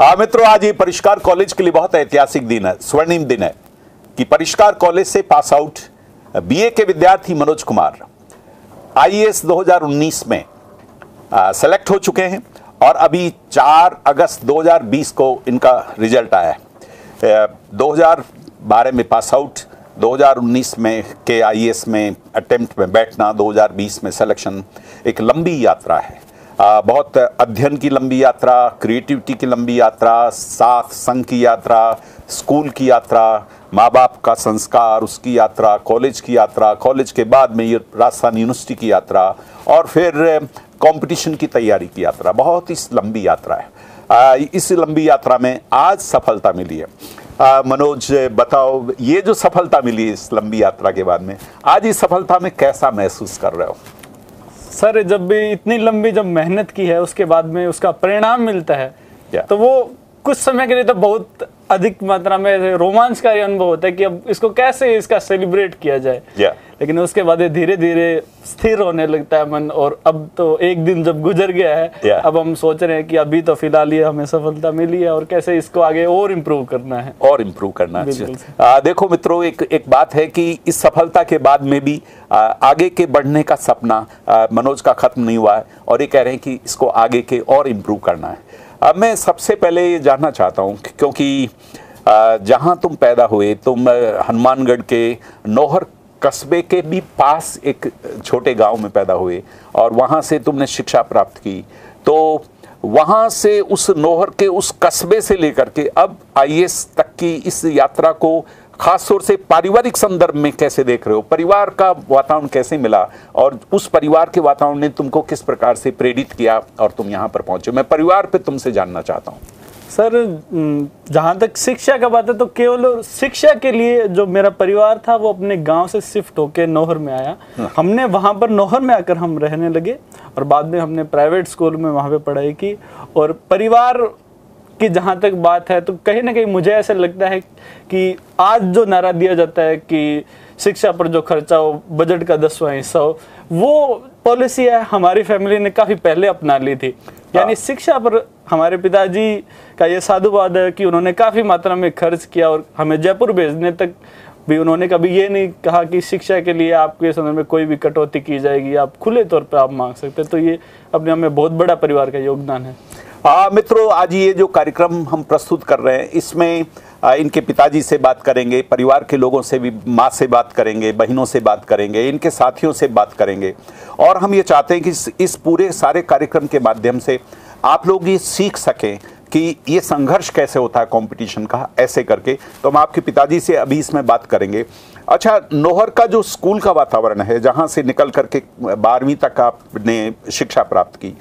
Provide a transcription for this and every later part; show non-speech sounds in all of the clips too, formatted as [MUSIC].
मित्रों, आज ये परिष्कार कॉलेज के लिए बहुत ऐतिहासिक दिन है, स्वर्णिम दिन है, कि परिष्कार कॉलेज से पास आउट बीए के विद्यार्थी मनोज कुमार आईएएस 2019 में सेलेक्ट हो चुके हैं और अभी 4 अगस्त 2020 को इनका रिज़ल्ट आया है। 2012 में पास आउट 2019 में के आईएएस में अटेम्प्ट में बैठना 2020 में सिलेक्शन एक लंबी यात्रा है। बहुत अध्ययन की लंबी यात्रा क्रिएटिविटी की लंबी यात्रा साथ संघ की यात्रा स्कूल की यात्रा माँ बाप का संस्कार उसकी यात्रा कॉलेज की यात्रा कॉलेज के बाद में ये राजस्थान यूनिवर्सिटी की यात्रा और फिर कंपटीशन की तैयारी की यात्रा। बहुत ही लंबी यात्रा है। इस लंबी यात्रा में आज सफलता मिली है। आ, मनोज बताओ ये जो सफलता मिली इस लंबी यात्रा के बाद में आज इस सफलता में कैसा महसूस कर रहे हो? सर जब भी इतनी लंबी जब मेहनत की है उसके बाद में उसका परिणाम मिलता है. तो वो कुछ समय के लिए तो बहुत अधिक मात्रा में रोमांचकारी अनुभव होता है कि अब इसको कैसे इसका सेलिब्रेट किया जाए। Yeah. लेकिन उसके बाद धीरे धीरे स्थिर होने लगता है मन और अब तो एक दिन जब गुजर गया है Yeah. अब हम सोच रहे हैं कि अभी तो फ़िलहाल ये हमें सफलता मिली है और कैसे इसको आगे और इम्प्रूव करना है। और इम्प्रूव करना आ, देखो मित्रों एक एक बात है कि इस सफलता के बाद में भी आ, आगे के बढ़ने का सपना आ, मनोज का खत्म नहीं हुआ है और ये कह रहे हैं कि इसको आगे के और इम्प्रूव करना है। अब मैं सबसे पहले ये जानना चाहता हूँ क्योंकि जहाँ तुम पैदा हुए, तुम हनुमानगढ़ के नौहर कस्बे के भी पास एक छोटे गाँव में पैदा हुए और वहाँ से तुमने शिक्षा प्राप्त की। तो वहाँ से उस नोहर के उस कस्बे से लेकर के अब आईएएस तक की इस यात्रा को खास तौर से पारिवारिक संदर्भ में कैसे देख रहे हो? परिवार का वातावरण कैसे मिला? और उस परिवार के वातावरण ने तुमको किस प्रकार से प्रेरित किया और तुम यहाँ पर पहुँचे? मैं परिवार पे तुमसे जानना चाहता हूँ। सर जहाँ तक शिक्षा का बात है तो केवल शिक्षा के लिए जो मेरा परिवार था वो अपने गाँव से शिफ्ट होके नौहर में आया। हमने वहाँ पर नौहर में आकर हम रहने लगे और बाद में हमने प्राइवेट स्कूल में वहाँ पे पढ़ाई की। और परिवार की जहाँ तक बात है तो कहीं ना कहीं मुझे ऐसा लगता है कि आज जो नारा दिया जाता है कि शिक्षा पर जो खर्चा हो बजट का दसवां हिस्सा हो वो पॉलिसी है हमारी फैमिली ने काफ़ी पहले अपना ली थी। यानी शिक्षा पर हमारे पिताजी का ये साधुवाद है कि उन्होंने काफ़ी मात्रा में खर्च किया और हमें जयपुर भेजने तक भी उन्होंने कभी ये नहीं कहा कि शिक्षा के लिए आपके संदर्भ में कोई भी कटौती की जाएगी आप खुले तौर पर आप मांग सकते हैं। तो ये अपने हमें बहुत बड़ा परिवार का योगदान है। मित्रों आज ये जो कार्यक्रम हम प्रस्तुत कर रहे हैं इसमें आ, इनके पिताजी से बात करेंगे परिवार के लोगों से भी माँ से बात करेंगे बहनों से बात करेंगे इनके साथियों से बात करेंगे। और हम ये चाहते हैं कि इस, इस पूरे सारे कार्यक्रम के माध्यम से आप लोग ये सीख सकें कि ये संघर्ष कैसे होता है कंपटीशन का ऐसे करके। तो हम आपके पिताजी से अभी इसमें बात करेंगे। अच्छा नोहर का जो स्कूल का वातावरण है, जहाँ से निकल करके बारहवीं तक आपने शिक्षा प्राप्त की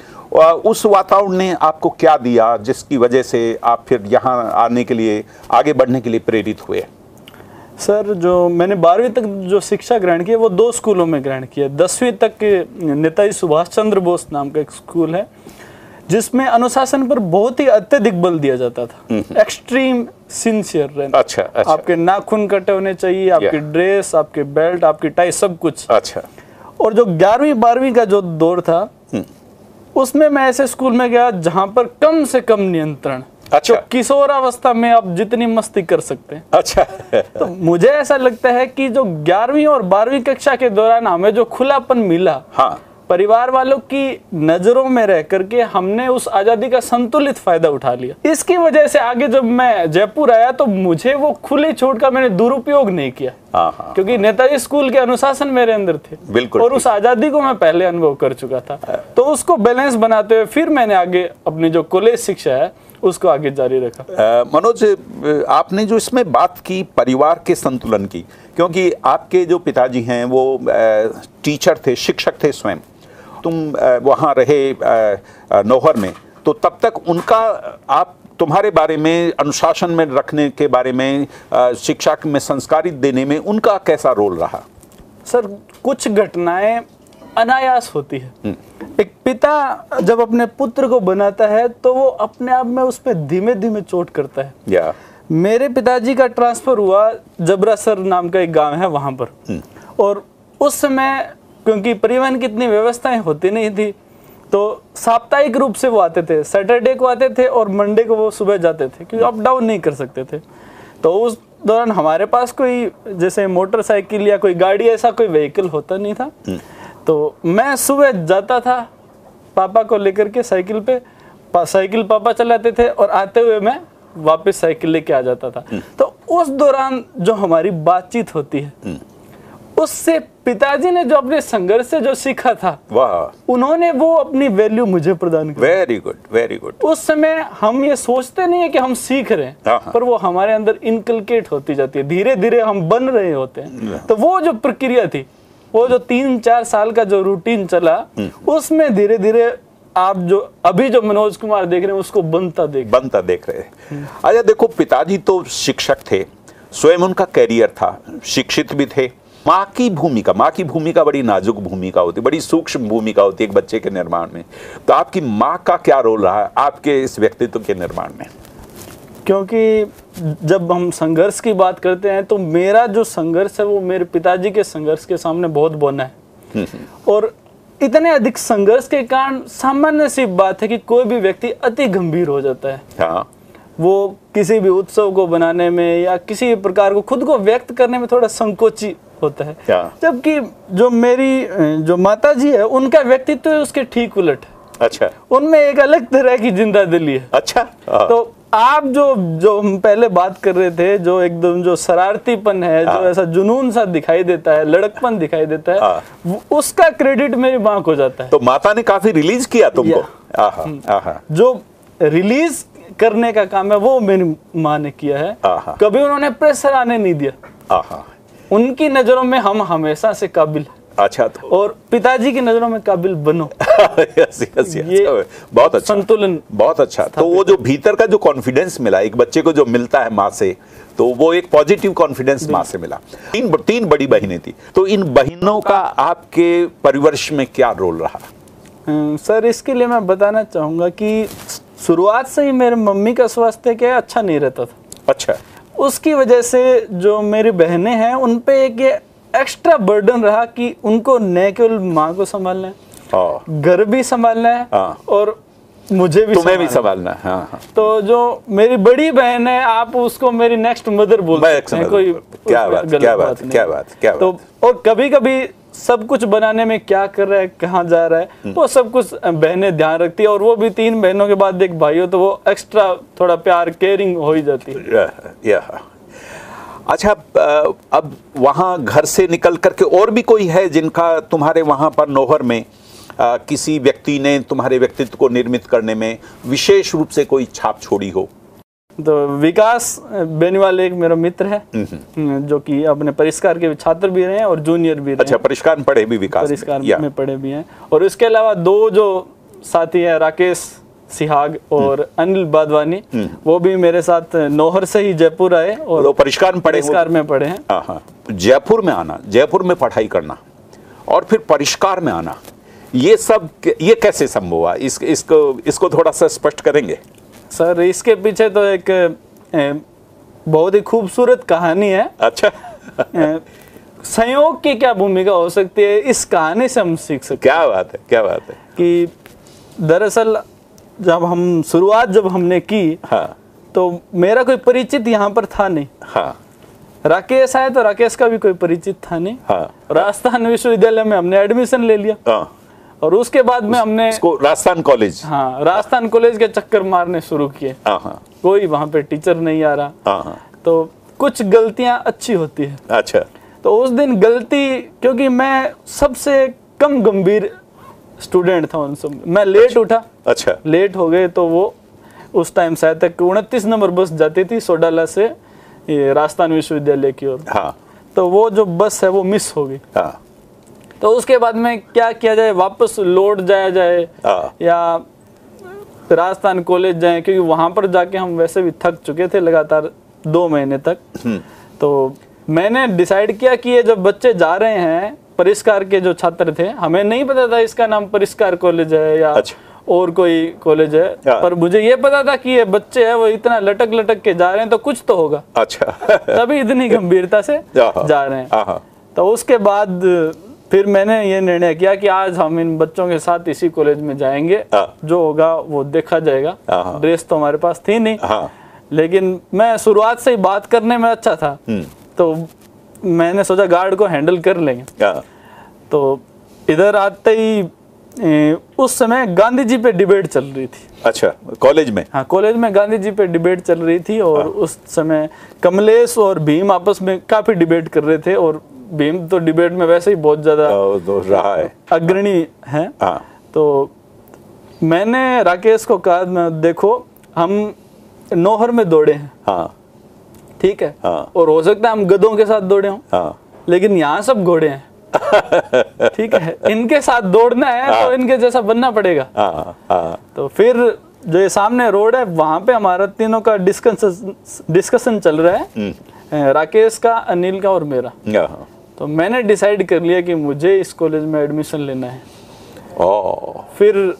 उस वातावरण ने आपको क्या दिया, जिसकी वजह से आप फिर यहाँ आने के लिए, आगे बढ़ने के लिए प्रेरित हुए? सर, जो मैंने बारहवीं तक जो शिक्षा ग्रहण की वो दो स्कूलों में ग्रहण किया दसवीं तक नेताजी सुभाष चंद्र बोस नाम का एक स्कूल है जिसमें अनुशासन पर बहुत ही अत्यधिक बल दिया जाता था। एक्सट्रीम सिंसियर रहना। अच्छा अच्छा। आपके नाखून कटे होने चाहिए आपकी ड्रेस आपके बेल्ट आपकी टाई सब कुछ। अच्छा। और जो ग्यारहवीं बारहवीं का जो दौर था उसमें मैं ऐसे स्कूल में गया जहाँ पर कम से कम नियंत्रण। अच्छा। तो किशोरावस्था में आप जितनी मस्ती कर सकते हैं। अच्छा। तो मुझे ऐसा लगता है कि जो ग्यारहवीं और बारहवीं कक्षा के दौरान हमें जो खुलापन मिला हाँ। परिवार वालों की नज़रों में रह करके हमने उस आज़ादी का संतुलित फ़ायदा उठा लिया। इसकी वजह से आगे जब मैं जयपुर आया तो मुझे वो खुली छूट का मैंने दुरुपयोग नहीं किया। हाँ हाँ क्योंकि नेताजी स्कूल के अनुशासन मेरे अंदर थे। बिल्कुल। और उस आज़ादी को मैं पहले अनुभव कर चुका था। तो उसको बैलेंस बनाते हुए फिर मैंने आगे अपनी जो कॉलेज शिक्षा है उसको आगे जारी रखा। मनोज आपने जो इसमें बात की परिवार के संतुलन की क्योंकि आपके जो पिताजी हैं वो टीचर थे शिक्षक थे स्वयं। तुम वहाँ रहे नौहर में तो तब तक उनका आप तुम्हारे बारे में अनुशासन में रखने के बारे में शिक्षा में संस्कारित देने में उनका कैसा रोल रहा? सर कुछ घटनाएँ अनायास होती है। एक पिता जब अपने पुत्र को बनाता है तो वो अपने आप में उस पर धीमे धीमे चोट करता है। या। मेरे पिताजी का ट्रांसफ़र हुआ जबरासर नाम का एक गाँव है वहाँ पर। और उस समय क्योंकि परिवहन की इतनी व्यवस्थाएँ होती नहीं थी। तो साप्ताहिक रूप से वो आते थे सैटरडे को आते थे और मंडे को वो सुबह जाते थे क्योंकि अप डाउन नहीं कर सकते थे। तो उस दौरान हमारे पास कोई जैसे मोटरसाइकिल या कोई गाड़ी ऐसा कोई व्हीकल होता नहीं था। तो मैं सुबह जाता था पापा को लेकर के साइकिल पे पा, साइकिल पापा चलाते थे और आते हुए मैं वापस साइकिल लेके आ जाता था। तो उस दौरान जो हमारी बातचीत होती है उससे पिताजी ने जो अपने संघर्ष से जो सीखा था वाह। उन्होंने वो अपनी वैल्यू मुझे प्रदान की। वेरी गुड वेरी गुड उस समय हम ये सोचते नहीं है कि हम सीख रहे हाँ, हैं हाँ। पर वो हमारे अंदर इनकलकेट होती जाती है। धीरे धीरे हम बन रहे होते हैं। तो वो जो प्रक्रिया थी वो जो तीन चार साल का जो रूटीन चला उसमें धीरे धीरे आप जो अभी जो मनोज कुमार देख रहे हैं उसको बनता देख बनता देख रहे हैं। अच्छा देखो पिताजी तो शिक्षक थे स्वयं उनका कैरियर था शिक्षित भी थे माँ की भूमिका माँ की भूमिका बड़ी नाजुक भूमिका होती है बड़ी सूक्ष्म भूमिका होती है एक बच्चे के निर्माण में। तो आपकी माँ का क्या रोल रहा है आपके इस व्यक्तित्व के निर्माण में? क्योंकि जब हम संघर्ष की बात करते हैं तो मेरा जो संघर्ष है वो मेरे पिताजी के संघर्ष के सामने बहुत बौना है। और इतने अधिक संघर्ष के कारण सामान्य सी बात है कि कोई भी व्यक्ति अति गंभीर हो जाता है। हाँ। वो किसी भी उत्सव को बनाने में या किसी भी प्रकार को खुद को व्यक्त करने में थोड़ा संकोची होता है। जबकि जो मेरी जो माता जी है उनका व्यक्तित्व तो उसके ठीक उलट है। अच्छा। उनमें एक अलग तरह की ज़िंदा दिली है। अच्छा? तो आप जो जो हम पहले बात कर रहे थे जो एकदम जो शरारतीपन है जो हाँ। ऐसा जुनून सा दिखाई देता है लड़कपन दिखाई देता है हाँ। उसका क्रेडिट मेरी माँ को जाता है। तो माता ने काफ़ी रिलीज़ किया तुमको? आहा आहा। जो रिलीज़ करने का काम है वो मेरी माँ ने किया है। कभी उन्होंने प्रेशर आने नहीं दिया। आहा। उनकी नज़रों में हम हमेशा से काबिल अच्छा तो और पिताजी की नज़रों में काबिल बनो। [LAUGHS] यस यस ये यस बहुत अच्छा। संतुलन बहुत अच्छा। तो वो जो भीतर का जो कॉन्फिडेंस मिला एक बच्चे को जो मिलता है माँ से तो वो एक पॉजिटिव कॉन्फिडेंस माँ से मिला। तीन तीन बड़ी बहनें थी। तो इन बहनों का आपके परिवर्ष में क्या रोल रहा? सर इसके लिए मैं बताना चाहूँगा कि शुरुआत से ही मेरे मम्मी का स्वास्थ्य क्या अच्छा नहीं रहता था। अच्छा। उसकी वजह से जो मेरी बहनें हैं उन पे एक ये एक्स्ट्रा बर्डन रहा कि उनको न केवल माँ को संभालना है हाँ घर भी संभालना है हाँ। और मुझे भी तुम्हें भी संभालना है। हाँ तो जो मेरी बड़ी बहन है आप उसको मेरी नेक्स्ट मदर बोल सकते हैं कोई क्या बात, क्या बात, क्या बात, क्या तो और कभी कभी सब कुछ बनाने में क्या कर रहा है कहाँ जा रहा हम्म। है वो सब कुछ बहनें ध्यान रखती है और वो भी तीन बहनों के बाद एक भाई हो तो वो एक्स्ट्रा थोड़ा प्यार केयरिंग हो ही जाती है या, या। अच्छा अब वहाँ घर से निकल करके और भी कोई है जिनका तुम्हारे वहाँ पर नौहर में अ, किसी व्यक्ति ने तुम्हारे व्यक्तित्व को निर्मित करने में विशेष रूप से कोई छाप छोड़ी हो? तो विकास बेनीवाल एक मेरा मित्र है जो कि अपने परिष्कार के छात्र भी रहे हैं और जूनियर भी रहे अच्छा परिष्कार में पढ़े भी विकास परिष्कार या, में पढ़े भी हैं। और इसके अलावा दो जो साथी हैं राकेश सिहाग और अनिल बादवानी वो भी मेरे साथ नोहर से ही जयपुर आए और तो परिष्कार में पढ़े परिष्कार में पढ़े हैं। हाँ हाँ। जयपुर में आना जयपुर में पढ़ाई करना और फिर परिष्कार में आना। ये सब ये कैसे संभव हुआ? इस, इसको इसको थोड़ा सा स्पष्ट करेंगे। सर इसके पीछे तो एक ए, बहुत ही खूबसूरत कहानी है। अच्छा। संयोग की क्या भूमिका हो सकती है? इस कहानी से हम सीख सकते क्या बात है क्या बात है। कि दरअसल जब हम शुरुआत जब हमने की हाँ। तो मेरा कोई परिचित यहाँ पर था नहीं। हाँ। राकेश आए तो राकेश का भी कोई परिचित था नहीं। हाँ। राजस्थान विश्वविद्यालय में हमने एडमिशन ले लिया। हाँ। और उसके बाद में हमने इसको राजस्थान कॉलेज हाँ राजस्थान कॉलेज के चक्कर मारने शुरू किए। हाँ हाँ। कोई वहाँ पे टीचर नहीं आ रहा। हाँ तो कुछ गलतियाँ अच्छी होती है। अच्छा। तो उस दिन गलती क्योंकि मैं सबसे कम गंभीर स्टूडेंट था उन सब मैं। लेट अच्छा, उठा। अच्छा। लेट हो गए तो वो उस टाइम शायद तक उनतीस नंबर बस जाती थी सोडाला से ये राजस्थान विश्वविद्यालय की ओर। हाँ। तो वो जो बस है वो मिस हो गई। हाँ। तो उसके बाद में क्या किया जाए वापस लौट जाया जाए हाँ। या राजस्थान कॉलेज जाए क्योंकि वहाँ पर जाके हम वैसे भी थक चुके थे लगातार दो महीने तक तो मैंने डिसाइड किया कि ये जब बच्चे जा रहे हैं परिष्कार के जो छात्र थे हमें नहीं पता था इसका नाम परिष्कार कॉलेज है या अच्छा। और कोई कॉलेज है हाँ। पर मुझे ये पता था कि ये बच्चे हैं वो इतना लटक लटक के जा रहे हैं तो कुछ तो होगा अच्छा तभी इतनी गंभीरता से हाँ। जा रहे हाँ तो उसके बाद फिर मैंने ये निर्णय किया कि आज हम इन बच्चों के साथ इसी कॉलेज में जाएँगे। हाँ। जो होगा वो देखा जाएगा। हाँ। ड्रेस तो हमारे पास थी नहीं। हाँ। लेकिन मैं शुरुआत से ही बात करने में अच्छा था। हम्म। तो मैंने सोचा गार्ड को हैंडल कर लेंगे। हाँ। तो इधर आते ही उस समय गांधी जी पे डिबेट चल रही थी। अच्छा कॉलेज में? हाँ कॉलेज में गांधी जी पे डिबेट चल रही थी और उस समय कमलेश और भीम आपस में काफ़ी डिबेट कर रहे थे और भीम तो डिबेट में वैसे ही बहुत ज़्यादा तो, तो रहा है। अग्रणी है। हाँ। तो मैंने राकेश को कहा देखो हम नौहर में दौड़े हैं। हाँ। ठीक है? हाँ। और हो सकता है हम गधों के साथ दौड़े हों। हाँ। लेकिन यहाँ सब घोड़े हैं। [LAUGHS] ठीक है? इनके साथ दौड़ना है तो इनके जैसा बनना पड़ेगा। हाँ हाँ। तो फिर जो ये सामने रोड है वहाँ पे हमारा तीनों का डिस्कशन डिस्कशन चल रहा है। राकेश का अनिल का और मेरा। हाँ। तो मैंने डिसाइड कर लिया कि मुझे इस कॉलेज में एडमिशन लेना है। ओ फिर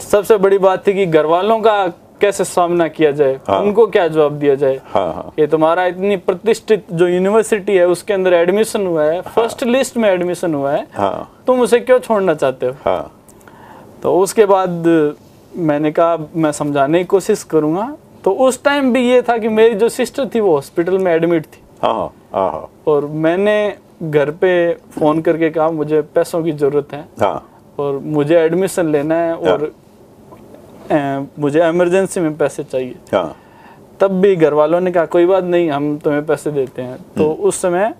सबसे बड़ी बात थी कि घर वालों का कैसे सामना किया जाए हाँ। उनको क्या जवाब दिया जाए। हाँ हाँ। ये तुम्हारा इतनी प्रतिष्ठित जो यूनिवर्सिटी है उसके अंदर एडमिशन हुआ है हाँ। फ़र्स्ट लिस्ट में एडमिशन हुआ है। हाँ। तुम उसे क्यों छोड़ना चाहते हो? हाँ। तो उसके बाद मैंने कहा मैं समझाने की कोशिश करूँगा। तो उस टाइम भी ये था कि मेरी जो सिस्टर थी वो हॉस्पिटल में एडमिट थी। हाँ हाँ। और मैंने घर पे फ़ोन करके कहा मुझे पैसों की ज़रूरत है हाँ। और मुझे एडमिशन लेना है और अ, मुझे इमरजेंसी में पैसे चाहिए। हाँ। तब भी घर वालों ने कहा कोई बात नहीं हम तुम्हें पैसे देते हैं। तो उस समय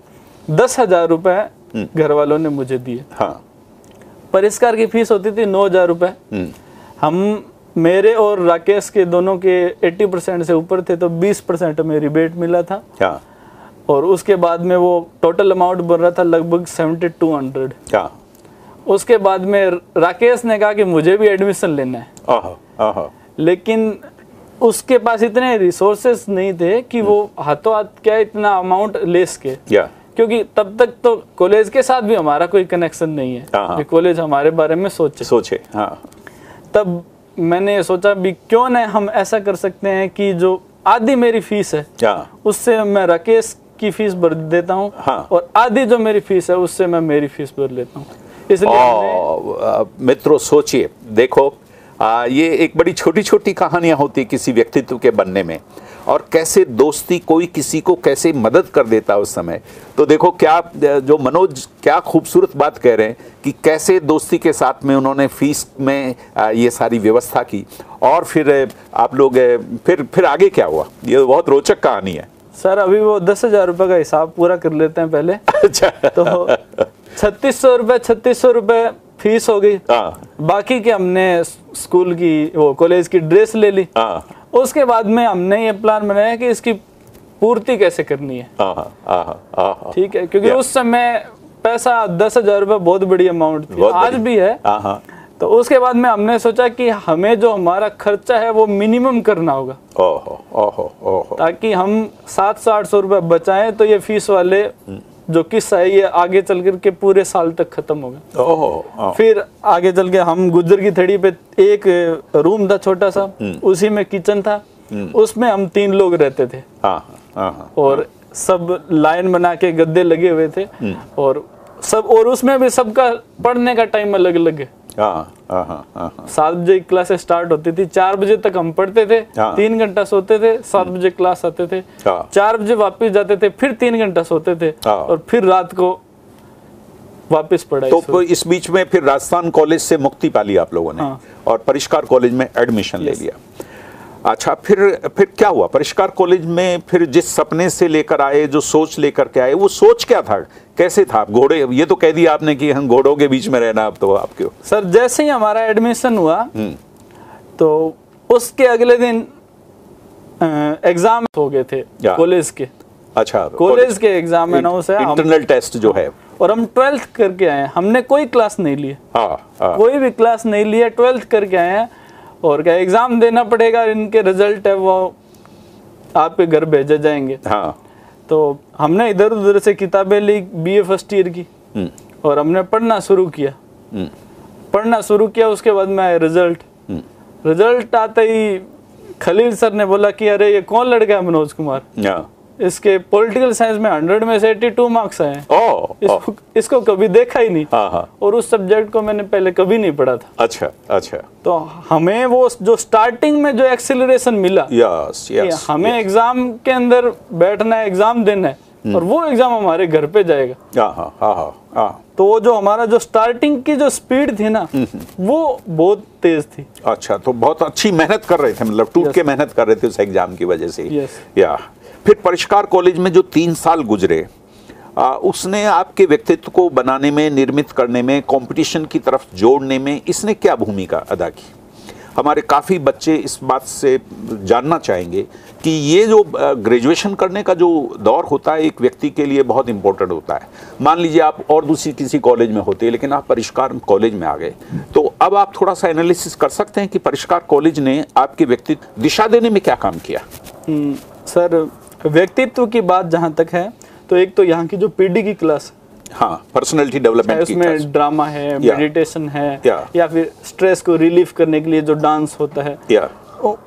दस हज़ार रुपए घर वालों ने मुझे दिए। हाँ। परिष्कार की फ़ीस होती थी नौ हज़ार रुपए। हम्म, हम मेरे और राकेश के दोनों के 80 परसेंट से ऊपर थे तो 20 परसेंट में रिबेट मिला था। हाँ। और उसके बाद में वो टोटल अमाउंट बन रहा था लगभग 7200 हाँ उसके बाद में राकेश ने कहा कि मुझे भी एडमिशन लेना है। आहा आहा। लेकिन उसके पास इतने रिसोर्सेस नहीं थे कि वो हाथों हाथ क्या इतना अमाउंट ले सके। क्योंकि तब तक तो कॉलेज के साथ भी हमारा कोई कनेक्शन नहीं है। कि कॉलेज हमारे बारे में सोचे। सोचे हाँ। तब मैंने सोचा भी क्यों न हम ऐसा कर सकते हैं कि जो आधी मेरी फ़ीस हाँ उससे मैं राकेश की फ़ीस भर देता हूँ हाँ। और आधी जो मेरी फ़ीस है उससे मैं मेरी फ़ीस भर लेता हूँ। इसलिए मित्रों सोचिए देखो आ, ये एक बड़ी छोटी छोटी कहानियाँ होती किसी व्यक्तित्व के बनने में। और कैसे दोस्ती कोई किसी को कैसे मदद कर देता है उस समय। तो देखो क्या जो मनोज क्या खूबसूरत बात कह रहे हैं कि कैसे दोस्ती के साथ में उन्होंने फ़ीस में ये सारी व्यवस्था की। और फिर आप लोग फिर फिर आगे क्या हुआ? ये बहुत रोचक कहानी है। सर अभी वो दस हज़ार रुपए का हिसाब पूरा कर लेते हैं पहले। अच्छा। तो छत्तीस सौ रुपए छत्तीस सौ रुपए फ़ीस हो गई हाँ। बाकी के हमने स्कूल की वो कॉलेज की ड्रेस ले ली। हाँ। उसके बाद में हमने ये प्लान बनाया कि इसकी पूर्ति कैसे करनी है। हाँ ठीक है क्योंकि उस समय पैसा दस हज़ार रुपये बहुत बड़ी अमाउंट थी। आज भी हाँ। तो उसके बाद में हमने सोचा कि हमें जो हमारा खर्चा है वो मिनिमम करना होगा। ओहो ओहो ओहो। ताकि हम सात सौ आठ सौ रुपये बचाएँ तो ये फ़ीस वाले जो किस्सा है ये आगे चल कर के पूरे साल तक खत्म होगा ओहो हाँ। फिर आगे चल के हम गुजर की थड़ी पे एक रूम था छोटा सा उसी में किचन था। उसमें हम तीन लोग रहते थे। हाँ हाँ और सब लाइन बना के गद्दे लगे हुए थे। और सब और उसमें भी सबका पढ़ने का टाइम अलग अलग है हाँ हाँ हाँ सात बजे क्लासेस स्टार्ट होती थी चार बजे तक हम पढ़ते थे। तीन घंटा सोते थे सात बजे क्लास आते थे। चार बजे वापस जाते थे फिर तीन घंटा सोते थे। और फिर रात को वापस पढ़ाई। तो इस बीच में फिर राजस्थान कॉलेज से मुक्ति पा ली आप लोगों ने। और परिष्कार कॉलेज में एडमिशन ले लिया अच्छा फिर फिर क्या हुआ? परिष्कार कॉलेज में फिर जिस सपने से लेकर आए जो सोच लेकर के आए वो सोच क्या था? कैसे था घोड़े ये तो कह दिया आपने कि हम घोड़ों के बीच में रहना अब तो आपके सर जैसे ही हमारा एडमिशन हुआ हम्म। तो उसके अगले दिन एग्ज़ाम हो गए थे कॉलेज के। अच्छा कॉलेज के एग्ज़ाम है ना उसे इंटरनल टेस्ट जो है। और हम ट्वेल्थ करके आए हमने कोई क्लास नहीं ली। हाँ हाँ। कोई भी क्लास नहीं ली है ट्वेल्थ करके आए हैं। और क्या एग्ज़ाम देना पड़ेगा इनके रिज़ल्ट है वो आपके घर भेजे जाएँगे। हाँ। तो हमने इधर उधर से किताबें ली बी ए फ़र्स्ट ईयर की। हम्म, और हमने पढ़ना शुरू किया। हम्म, पढ़ना शुरू किया उसके बाद में आए रिज़ल्ट हम्म, रिज़ल्ट आते ही खलील सर ने बोला कि अरे ये कौन लड़का है मनोज कुमार? हाँ। इसके पॉलिटिकल साइंस में हंड्रेड में से 82 मार्क्स आए हैं। ओ, ओ। इसको, इसको कभी देखा ही नहीं। हाँ हाँ। और उस सब्जेक्ट को मैंने पहले कभी नहीं पढ़ा था। अच्छा अच्छा। तो हमें वो जो स्टार्टिंग में जो एक्सेलरेशन मिला यस कि यस हमें एग्ज़ाम के अंदर बैठना है एग्ज़ाम देना है हम्म। और वो एग्ज़ाम हमारे घर पे जाएगा। हाँ तो वो जो हमारा जो स्टार्टिंग की जो स्पीड थी ना हम्म, वो बहुत तेज थी। अच्छा तो बहुत अच्छी मेहनत कर रहे थे मतलब टूट के मेहनत कर रहे थे उस एग्ज़ाम की वजह से। या फिर परिष्कार कॉलेज में जो तीन साल गुजरे आ, उसने आपके व्यक्तित्व को बनाने में निर्मित करने में कंपटीशन की तरफ़ जोड़ने में इसने क्या भूमिका अदा की? हमारे काफ़ी बच्चे इस बात से जानना चाहेंगे कि ये जो ग्रेजुएशन करने का जो दौर होता है एक व्यक्ति के लिए बहुत इंपॉर्टेंट होता है। मान लीजिए आप और दूसरी किसी कॉलेज में होते लेकिन आप परिष्कार कॉलेज में आ गए तो अब आप थोड़ा सा एनालिसिस कर सकते हैं कि परिष्कार कॉलेज ने आपके व्यक्तित्व दिशा देने में क्या काम किया? हम्म, सर व्यक्तित्व की बात जहाँ तक है तो एक तो यहाँ की जो पीडी की क्लास हाँ पर्सनैलिटी है डेवलपमेंट। उसमें ड्रामा है मेडिटेशन है. या फिर स्ट्रेस को रिलीफ करने के लिए जो डांस होता है या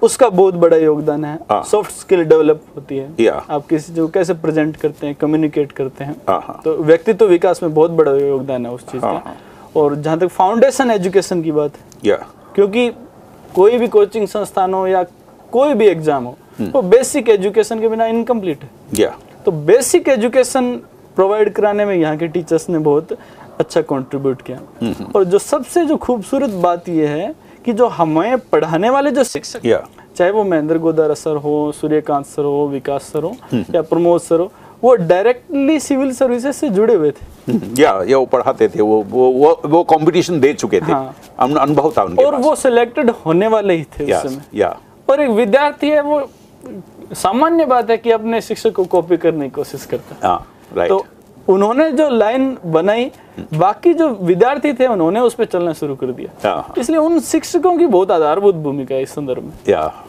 उसका बहुत बड़ा योगदान है हाँ। सॉफ्ट स्किल डेवलप होती है. आप किसी को कैसे प्रेजेंट करते हैं कम्युनिकेट करते हैं हाँ, हाँ। तो व्यक्तित्व विकास में बहुत बड़ा योगदान है उस चीज़ हाँ, का और जहाँ तक फाउंडेशन एजुकेशन की बात है क्योंकि कोई भी कोचिंग संस्थान हो या कोई भी एग्ज़ाम हो हम्म। वो बेसिक एजुकेशन के बिना इनकम्प्लीट है। या तो बेसिक एजुकेशन प्रोवाइड कराने में यहाँ के टीचर्स ने बहुत अच्छा कंट्रीब्यूट किया। और जो सबसे जो खूबसूरत बात यह है कि जो हमें पढ़ाने वाले जो शिक्षक या चाहे वो महेंद्र गोदारा सर हो सूर्यकांत सर हो विकास सर हो या प्रमोद सर हो वो डायरेक्टली सिविल सर्विसेज़ से जुड़े हुए थे। या या वो पढ़ाते थे वो वो वो, वो कंपटीशन दे चुके थे। हाँ। अनुभव था उनके और वो सिलेक्टेड होने वाले ही थे पास उस समय। या और एक विद्यार्थी है वो सामान्य बात है कि अपने शिक्षक को कॉपी करने की कोशिश करता है। हाँ राइट तो उन्होंने जो लाइन बनाई बाकी जो विद्यार्थी थे उन्होंने उस पर चलना शुरू कर दिया। हाँ। इसलिए उन शिक्षकों की बहुत आधारभूत भूमिका है इस संदर्भ में।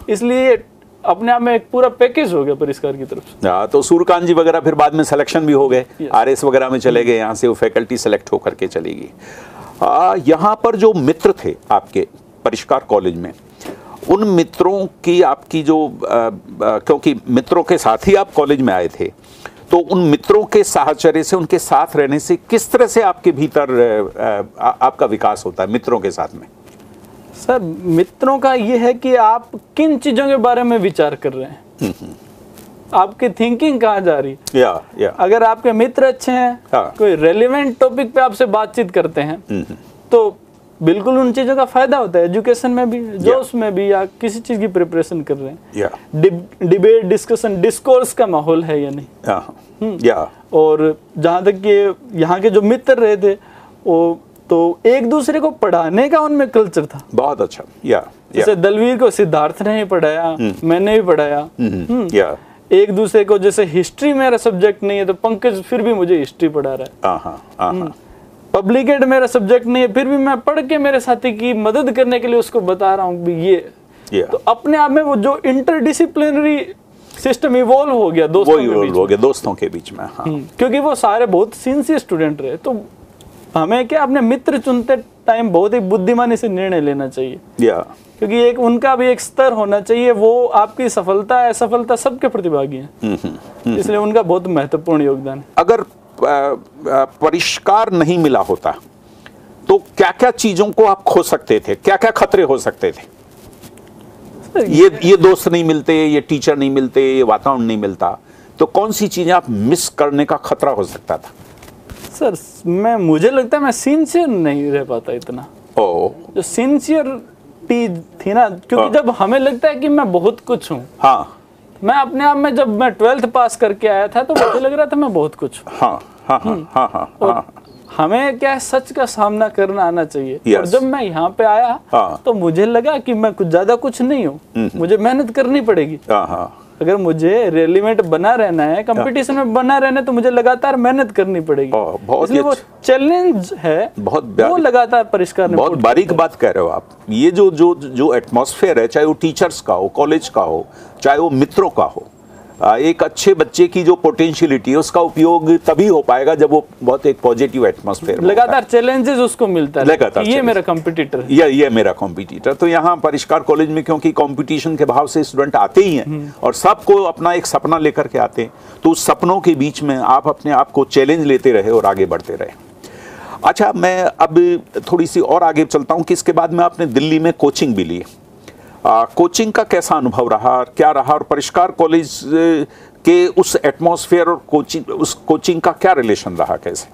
इसलिए अपने आप में एक पूरा पैकेज हो गया परिष्कार की तरफ़ से। तो सूर्यकांत जी वगैरह फिर बाद में सिलेक्शन भी हो गए. आर एस वगैरह में चले गए यहाँ से वो फैकल्टी सेलेक्ट होकर के चलेगी यहाँ पर जो मित्र थे आपके परिष्कार कॉलेज में उन मित्रों की आपकी जो आ, आ, क्योंकि मित्रों के साथ ही आप कॉलेज में आए थे तो उन मित्रों के साहचर्य से उनके साथ रहने से किस तरह से आपके भीतर आ, आ, आपका विकास होता है मित्रों के साथ में? सर मित्रों का ये है कि आप किन चीज़ों के बारे में विचार कर रहे हैं? आपकी थिंकिंग कहाँ जा रही? है या या। अगर आपके मित्र अच्छे हैं हाँ। कोई रेलिवेंट टॉपिक पे आपसे बातचीत करते हैं तो बिल्कुल उन चीज़ों का फ़ायदा होता है एजुकेशन में भी जोश में भी या किसी चीज़ की प्रिपरेशन कर रहे हैं। या डिबेट डिस्कशन डिस्कोर्स का माहौल है या नहीं? या या और जहाँ तक कि यहाँ के जो मित्र रहे थे वो तो एक दूसरे को पढ़ाने का उनमें कल्चर था। बहुत अच्छा। या जैसे दलवीर को सिद्धार्थ ने ही पढ़ाया मैंने भी पढ़ाया। हम्म, या एक दूसरे को जैसे हिस्ट्री मेरा सब्जेक्ट नहीं है तो पंकज फिर भी मुझे हिस्ट्री पढ़ा रहा है। हाँ हाँ हाँ हाँ पब्लिकेट मेरा सब्जेक्ट नहीं है फिर भी मैं पढ़ के मेरे साथी की मदद करने के लिए उसको बता रहा हूँ ये। या तो अपने आप में वो जो इंटरडिसिप्लिनरी सिस्टम इवॉल्व हो गया दोस्तों के बीच हो गया दोस्तों के बीच में हाँ। हम्म, क्योंकि वो सारे बहुत सिंसियर स्टूडेंट रहे तो हमें क्या अपने मित्र चुनते टाइम बहुत ही बुद्धिमानी से निर्णय लेना चाहिए। या क्योंकि एक उनका भी एक स्तर होना चाहिए वो आपकी सफलता असफलता सबके प्रतिभागी हैं। हम्म, हम्म। इसलिए उनका बहुत महत्वपूर्ण योगदान है। अगर परिष्कार नहीं मिला होता। तो क्या क्या चीज़ों को आप खो सकते थे? क्या क्या खतरे हो सकते थे? ये ये दोस्त नहीं मिलते ये टीचर नहीं मिलते ये वातावरण नहीं मिलता। तो कौन सी चीज़ें आप मिस करने का खतरा हो सकता था? सर मैं मुझे लगता है मैं सिंसियर नहीं रह पाता इतना। ओ। जो सिंसियरिटी थी ना क्योंकि हाँ। जब हमें लगता है कि मैं बहुत कुछ हूँ हाँ। मैं अपने आप में जब मैं ट्वेल्थ पास करके आया था तो मुझे लग रहा था मैं बहुत कुछ हूँ। हाँ हाँ हाँ हाँ हाँ हाँ। हमें क्या है, सच का सामना करना आना चाहिए? Yes. और जब मैं यहाँ पे आया हाँ। तो मुझे लगा कि मैं कुछ ज़्यादा कुछ नहीं हूँ। मुझे मेहनत करनी पड़ेगी। हाँ हाँ। अगर मुझे रेलिवेंट बना रहना है कंपटीशन में बना रहना है तो मुझे लगातार मेहनत करनी पड़ेगी। बहुत इसलिए वो। चैलेंज है बहुत वो लगातार परिष्कार बहुत बारीक बात कह रहे हो आप। ये जो जो जो एटमॉस्फेयर है चाहे वो टीचर्स का हो कॉलेज का हो चाहे वो मित्रों का हो एक अच्छे बच्चे की जो पोटेंशियलिटी है उसका उपयोग तभी हो पाएगा जब वो बहुत एक पॉजिटिव एटमोसफेयर लगातार चैलेंजेस उसको मिलता है। लगातार ये मेरा कंपिटिटर है। ये ये मेरा कॉम्पिटिटर तो यहाँ परिष्कार कॉलेज में क्योंकि कंपटीशन के भाव से स्टूडेंट आते ही हैं और सबको अपना एक सपना लेकर के आते हैं तो उस सपनों के बीच में आप अपने आप को चैलेंज लेते रहे और आगे बढ़ते रहे। अच्छा मैं अब थोड़ी सी और आगे चलता हूँ कि इसके बाद में आपने दिल्ली में कोचिंग भी ली आ, कोचिंग का कैसा अनुभव रहा क्या रहा और परिष्कार कॉलेज के उस एटमॉस्फेयर और कोचिंग उस कोचिंग का क्या रिलेशन रहा कैसे?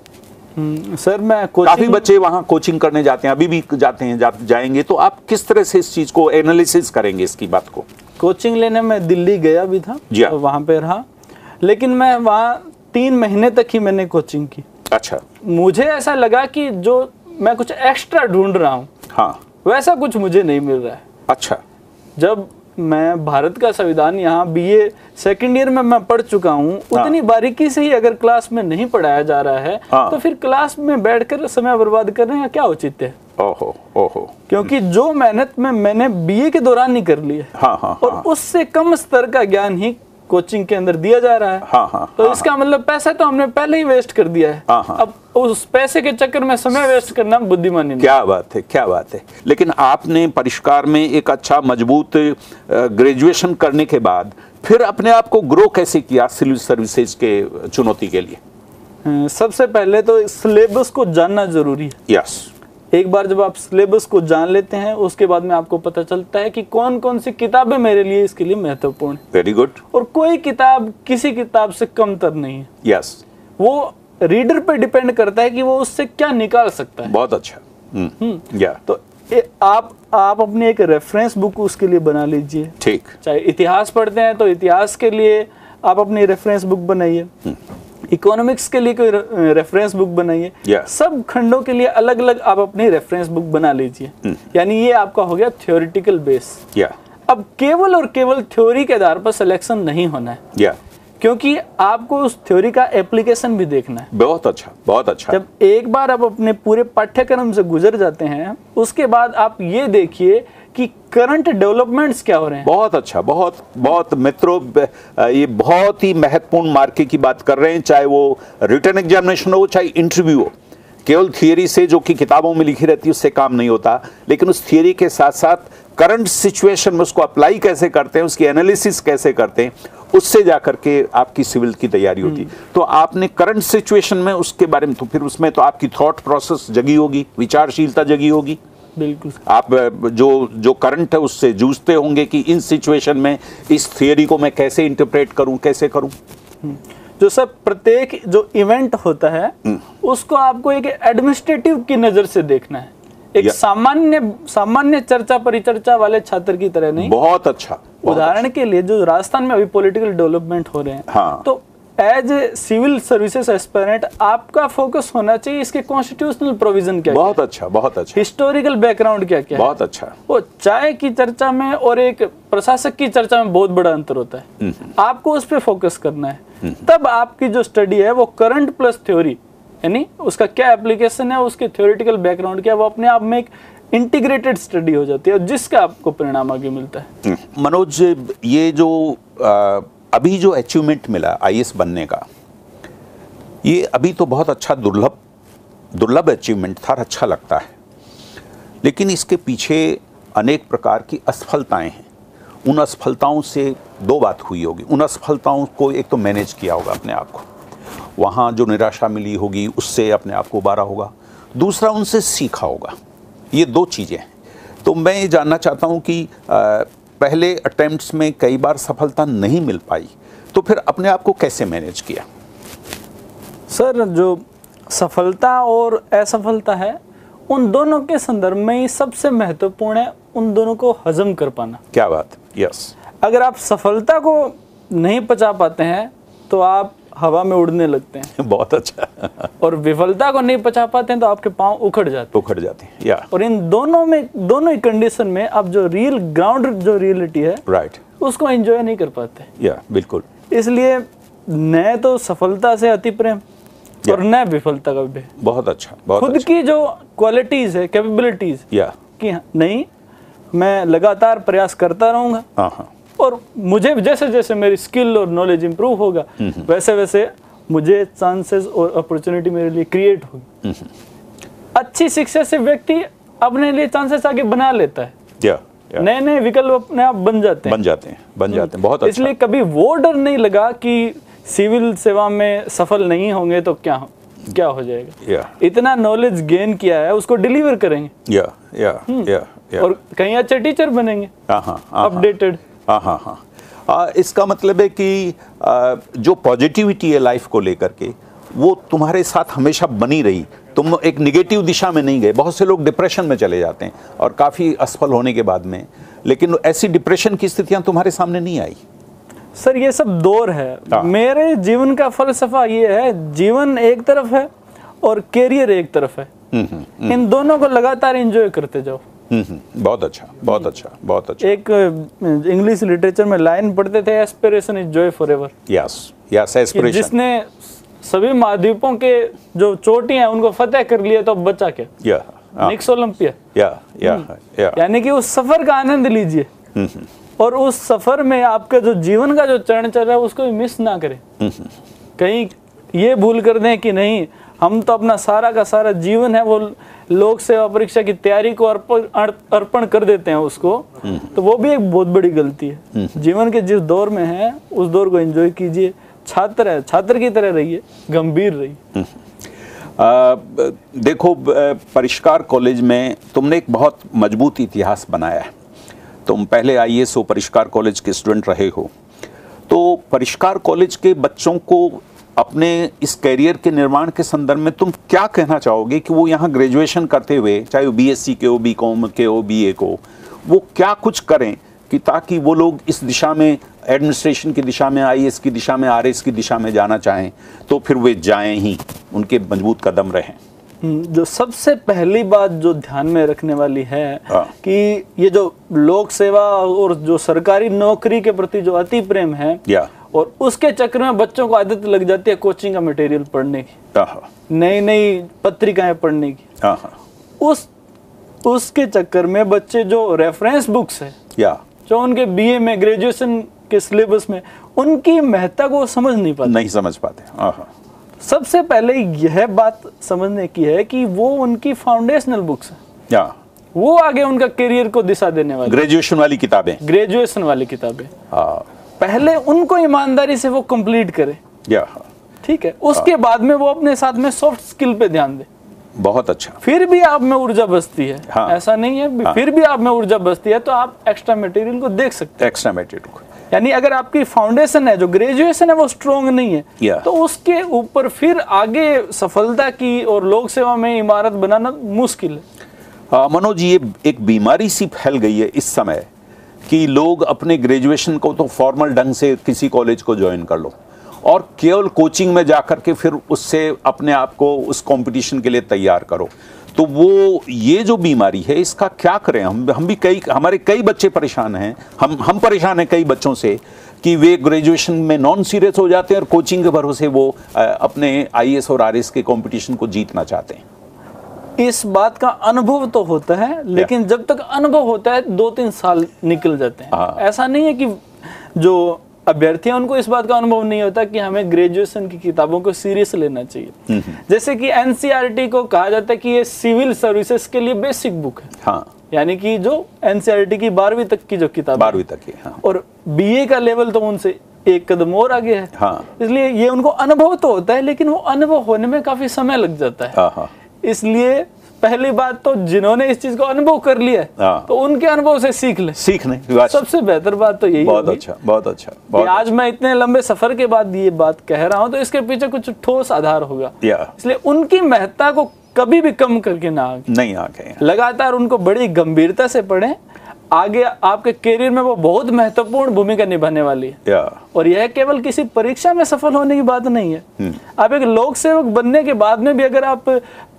हम्म, सर मैं काफ़ी बच्चे वहाँ कोचिंग करने जाते हैं अभी भी जाते हैं जा, जाएँगे तो आप किस तरह से इस चीज़ को एनालिसिस करेंगे इसकी बात को? कोचिंग लेने में दिल्ली गया भी था जी हाँ। और वहाँ पे रहा लेकिन मैं वहाँ तीन महीने तक ही मैंने कोचिंग की। अच्छा। मुझे ऐसा लगा कि जो मैं कुछ एक्स्ट्रा ढूंढ रहा हूँ हाँ। वैसा कुछ मुझे नहीं मिल रहा है। अच्छा। जब मैं भारत का संविधान यहाँ बीए सेकंड ईयर में मैं पढ़ चुका हूँ उतनी बारीकी से ही अगर क्लास में नहीं पढ़ाया जा रहा है हाँ। तो फिर क्लास में बैठकर समय बर्बाद करने का क्या उचित है? ओहो ओहो। क्योंकि जो मेहनत में मैंने बीए के दौरान ही कर ली है हाँ हाँ और हाँ। उससे कम स्तर का ज्ञान ही कोचिंग के अंदर दिया जा रहा है। हाँ हाँ तो इसका मतलब पैसा तो हमने पहले ही वेस्ट कर दिया है। हाँ, हाँ। अब उस पैसे के चक्कर में समय वेस्ट करना बुद्धिमानी नहीं। क्या बात है क्या बात है। लेकिन आपने परिष्कार में एक अच्छा मज़बूत ग्रेजुएशन करने के बाद फिर अपने आप को ग्रो कैसे किया सिविल सर्विसेज़ के चुनौती के लिए? सबसे पहले तो सिलेबस को जानना ज़रूरी है। यस एक बार जब आप सिलेबस को जान लेते हैं उसके बाद में आपको पता चलता है कि कौन कौन सी किताबें मेरे लिए इसके लिए महत्वपूर्ण वेरी गुड और कोई किताब किसी किताब से कमतर नहीं है। Yes yes. वो रीडर पे डिपेंड करता है कि वो उससे क्या निकाल सकता है। बहुत अच्छा। हम्म या तो ए, आप आप अपनी एक रेफरेंस बुक उसके लिए बना लीजिए। ठीक। चाहे इतिहास पढ़ते हैं तो इतिहास के लिए आप अपनी रेफरेंस बुक बनाइए। इकोनॉमिक्स के लिए कोई रेफरेंस बुक बनाइए। Yeah. सब खंडों के लिए अलग अलग आप अपनी रेफरेंस बुक बना लीजिए। यानी ये आपका हो गया थ्योरिटिकल बेस या अब केवल और केवल थ्योरी के आधार पर सिलेक्शन नहीं होना है। या क्योंकि आपको उस थ्योरी का एप्लीकेशन भी देखना है। बहुत अच्छा बहुत अच्छा। जब एक बार आप अपने पूरे पाठ्यक्रम से गुजर जाते हैं उसके बाद आप ये देखिए कि करंट डेवलपमेंट्स क्या हो रहे हैं। बहुत अच्छा बहुत बहुत मित्रों ये बहुत ही महत्वपूर्ण मार्के की बात कर रहे हैं चाहे वो रिटर्न एग्जामिनेशन हो चाहे इंटरव्यू हो। केवल थियोरी से जो कि किताबों में लिखी रहती है उससे काम नहीं होता। लेकिन उस थियरी के साथ साथ करंट सिचुएशन में उसको अप्लाई कैसे करते हैं उसकी एनालिसिस कैसे करते हैं उससे जाकर के आपकी सिविल की तैयारी होती। तो आपने करंट सिचुएशन में उसके बारे में तो फिर उसमें तो आपकी थॉट प्रोसेस जगी होगी विचारशीलता जगी होगी। बिल्कुल। आप जो जो करंट है उससे जूझते होंगे कि इन सिचुएशन में इस थियरी को मैं कैसे इंटरप्रेट करूँ कैसे करूँ? जो सब प्रत्येक जो इवेंट होता है उसको आपको एक एडमिनिस्ट्रेटिव की नज़र से देखना है। एक सामान्य सामान्य चर्चा परिचर्चा वाले छात्र की तरह नहीं। बहुत अच्छा उदाहरण के लिए जो राजस्थान में अभी पॉलिटिकल डेवलपमेंट हो रहे हैं हाँ। तो as a civil services aspirant आपका फोकस होना चाहिए इसके कॉन्स्टिट्यूशनल प्रोविज़न क्या बहुत क्या अच्छा बहुत अच्छा। हिस्टोरिकल बैकग्राउंड क्या क्या बहुत अच्छा। वो चाय की चर्चा में और एक प्रशासक की चर्चा में बहुत बड़ा अंतर होता है। आपको उस पर फोकस करना है। तब आपकी जो स्टडी है वो करंट प्लस थ्योरी यानी उसका क्या एप्लीकेशन है उसके थ्योरेटिकल बैकग्राउंड क्या वो अपने आप में एक इंटीग्रेटेड स्टडी हो जाती है और जिसका आपको परिणाम आगे मिलता है। मनोज ये जो अ, अभी जो अचीवमेंट मिला आईएएस बनने का ये अभी तो बहुत अच्छा दुर्लभ दुर्लभ अचीवमेंट था अच्छा लगता है। लेकिन इसके पीछे अनेक प्रकार की असफलताएँ हैं। उन असफलताओं से दो बात हुई होगी। उन असफलताओं को एक तो मैनेज किया होगा अपने आप को। वहाँ जो निराशा मिली होगी उससे अपने आप को उबारा होगा। दूसरा उनसे सीखा होगा। ये दो चीज़ें हैं। तो मैं ये जानना चाहता हूँ कि पहले अटेम्प्ट्स में कई बार सफलता नहीं मिल पाई। तो फिर अपने आप को कैसे मैनेज किया? सर जो सफलता और असफलता है उन दोनों के संदर्भ में ही सबसे महत्वपूर्ण है उन दोनों को हजम कर पाना। क्या बात? यस अगर आप सफलता को नहीं पचा पाते हैं तो आप हवा में उड़ने लगते हैं। [LAUGHS] बहुत अच्छा। [LAUGHS] और विफलता को नहीं पचा पाते हैं तो आपके पाँव उखड़ जाते उखड़ जाते हैं या। और इन दोनों में दोनों ही कंडीशन में आप जो रियल ग्राउंड जो रियलिटी है राइट उसको एंजॉय नहीं कर पाते। या बिल्कुल। इसलिए न तो सफलता से अति प्रेम और न विफलता का भी। बहुत अच्छा बहुत खुद अच्छा। की जो क्वालिटीज है कैपेबिलिटीज या कि हाँ, नहीं मैं लगातार प्रयास करता रहूँगा। हाँ हाँ। और मुझे जैसे जैसे मेरी स्किल और नॉलेज इंप्रूव होगा वैसे वैसे मुझे चांसेस और अपॉर्चुनिटी मेरे लिए क्रिएट होगी अच्छी शिक्षा से व्यक्ति अपने लिए चांसेस आगे बना लेता है। नए नए विकल्प अपने आप बन जाते हैं। बन जाते हैं बन जाते हैं। बहुत अच्छा। इसलिए कभी वो डर नहीं लगा कि सिविल सेवा में सफल नहीं होंगे तो क्या क्या हो जाएगा। या इतना नॉलेज गेन किया है उसको डिलीवर करेंगे। या या या या और कहीं अच्छे टीचर बनेंगे। हाँ हाँ हाँ अपडेटेड हाँ हाँ हाँ। इसका मतलब है कि आ, जो पॉजिटिविटी है लाइफ को लेकर के वो तुम्हारे साथ हमेशा बनी रही। तुम एक निगेटिव दिशा में नहीं गए। बहुत से लोग डिप्रेशन में चले जाते हैं और काफ़ी असफल होने के बाद में। लेकिन ऐसी डिप्रेशन की स्थितियाँ तुम्हारे सामने नहीं आई। सर ये सब दौर है। हाँ। मेरे जीवन का फलसफा ये है जीवन एक तरफ़ है और कैरियर एक तरफ़ है। हम्म, हम्म, इन दोनों को लगातार एंजॉय करते जाओ। हम्म, हम्म, बहुत अच्छा बहुत अच्छा बहुत अच्छा। एक इंग्लिश लिटरेचर में लाइन पढ़ते थे aspiration is joy forever yes yes aspiration जिसने सभी महाद्वीपों के जो चोटियाँ हैं उनको फतेह कर लिया तो बचा क्या? या हाँ, निक्स ओलंपिया या या या यानी कि उस सफ़र का आनंद लीजिए। हम्म, हम्म, और उस सफ़र में आपका जो जीवन का जो चरण चल रहा है उसको भी मिस ना करें। हम्म, कहीं ये भूल कर दें कि नहीं हम तो अपना सारा का सारा जीवन है वो लोक सेवा परीक्षा की तैयारी को अर्पण अर्पण कर देते हैं उसको तो वो भी एक बहुत बड़ी गलती है। जीवन के जिस दौर में है उस दौर को एंजॉय कीजिए। छात्र है छात्र की तरह रहिए गंभीर रहिए। आ, देखो परिष्कार कॉलेज में तुमने एक बहुत मज़बूत इतिहास बनाया है। तुम पहले आईएएस हो परिष्कार कॉलेज के स्टूडेंट रहे हो। तो परिष्कार कॉलेज के बच्चों को अपने इस कैरियर के निर्माण के संदर्भ में तुम क्या कहना चाहोगे कि वो यहाँ ग्रेजुएशन करते हुए, चाहे वो बीएससी के हो बी कॉम के हो बीए को, वो क्या कुछ करें कि ताकि वो लोग इस दिशा में एडमिनिस्ट्रेशन की दिशा में आईएएस की दिशा में आरएस की दिशा में जाना चाहें तो फिर वे जाएँ ही, उनके मज़बूत कदम रहें। जो सबसे पहली बात जो ध्यान में रखने वाली है हाँ। कि ये जो लोक सेवा और जो सरकारी नौकरी के प्रति जो अति प्रेम है या। और उसके चक्र में बच्चों को आदत लग जाती है कोचिंग का मटेरियल पढ़ने की। नई नई पत्रिकाएँ पढ़ने की। उस उसके चक्कर में बच्चे जो रेफरेंस बुक्स है या। जो उनके बीए में ग्रेजुएशन के सिलेबस में उनकी महत्ता को समझ नहीं पाते। नहीं समझ पाते। आहा, सबसे पहले यह बात समझने की है कि वो उनकी फाउंडेशनल बुक्स है। या वो आगे उनका करियर को दिशा देने वाली। ग्रेजुएशन वाली किताबें। ग्रेजुएशन वाली किताबें। हाँ, पहले उनको ईमानदारी से वो कंप्लीट करे। या ठीक है? उसके बाद में वो अपने साथ में सॉफ्ट स्किल पे ध्यान दे। बहुत अच्छा। फिर भी आप में ऊर्जा बचती है। हाँ। ऐसा नहीं है। हाँ, फिर भी आप में ऊर्जा बचती है तो आप एक्स्ट्रा मटेरियल को देख सकते हैं। एक्स्ट्रा मेटेरियल हैं यानी अगर आपकी फाउंडेशन है जो ग्रेजुएशन है वो स्ट्रोंग नहीं है Yeah. तो उसके ऊपर फिर आगे सफलता की और लोक सेवा में इमारत बनाना मुश्किल है मनोज ये एक बीमारी सी फैल गई है इस समय कि लोग अपने ग्रेजुएशन को तो फॉर्मल ढंग से किसी कॉलेज को ज्वाइन कर लो और केवल कोचिंग में जाकर के फिर उससे अपने आप को उस कंपटीशन के लिए तैयार करो तो वो ये जो बीमारी है इसका क्या करें? हम हम भी कई हमारे कई बच्चे परेशान हैं। हम हम परेशान हैं कई बच्चों से कि वे ग्रेजुएशन में नॉन सीरियस हो जाते हैं और कोचिंग के भरोसे वो अपने आईएएस और आरएस के कंपटीशन को जीतना चाहते हैं। इस बात का अनुभव तो होता है लेकिन जब तक अनुभव होता है दो तीन साल निकल जाते हाँ। हैं। ऐसा नहीं है कि जो अभ्यर्थी हैं उनको इस बात का अनुभव नहीं होता कि हमें ग्रेजुएशन की किताबों को सीरियस लेना चाहिए। जैसे कि एनसीईआरटी को कहा जाता है कि ये सिविल सर्विसेज़ के लिए बेसिक बुक है। हाँ। यानी कि जो एनसीईआरटी की बारहवीं तक की जो किताब बारहवीं तक की हाँ। और बीए का लेवल तो उनसे एक कदम और आगे है। हाँ। इसलिए ये उनको अनुभव तो होता है लेकिन वो अनुभव होने में काफ़ी समय लग जाता है। हाँ हाँ। इसलिए पहली बात तो जिन्होंने इस चीज़ को अनुभव कर लिया हाँ। तो उनके अनुभव से सीख ले। सीखने सबसे बेहतर बात तो यही बहुत अच्छा बहुत अच्छा बहुत आज मैं इतने लंबे सफ़र के बाद ये बात कह रहा हूँ तो इसके पीछे कुछ ठोस आधार होगा। इसलिए उनकी महत्ता को कभी भी कम करके ना आगे नहीं आ गए लगातार उनको बड़ी गंभीरता से पढ़ें आगे आपके करियर में वो बहुत महत्वपूर्ण भूमिका निभाने वाली है। या। और यह केवल किसी परीक्षा में सफल होने की बात नहीं है। आप एक लोक सेवक बनने के बाद में भी अगर आप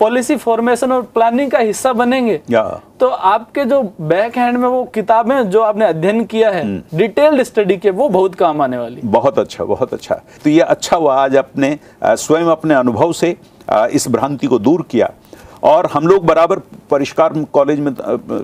पॉलिसी फॉर्मेशन और प्लानिंग का हिस्सा बनेंगे या। तो आपके जो बैक हैंड में वो किताबें जो आपने अध्ययन किया है डिटेल्ड स्टडी के वो बहुत काम आने वाली बहुत अच्छा बहुत अच्छा। तो ये अच्छा हुआ आज अपने स्वयं अपने अनुभव से इस भ्रांति को दूर किया। और हम लोग बराबर परिष्कार कॉलेज में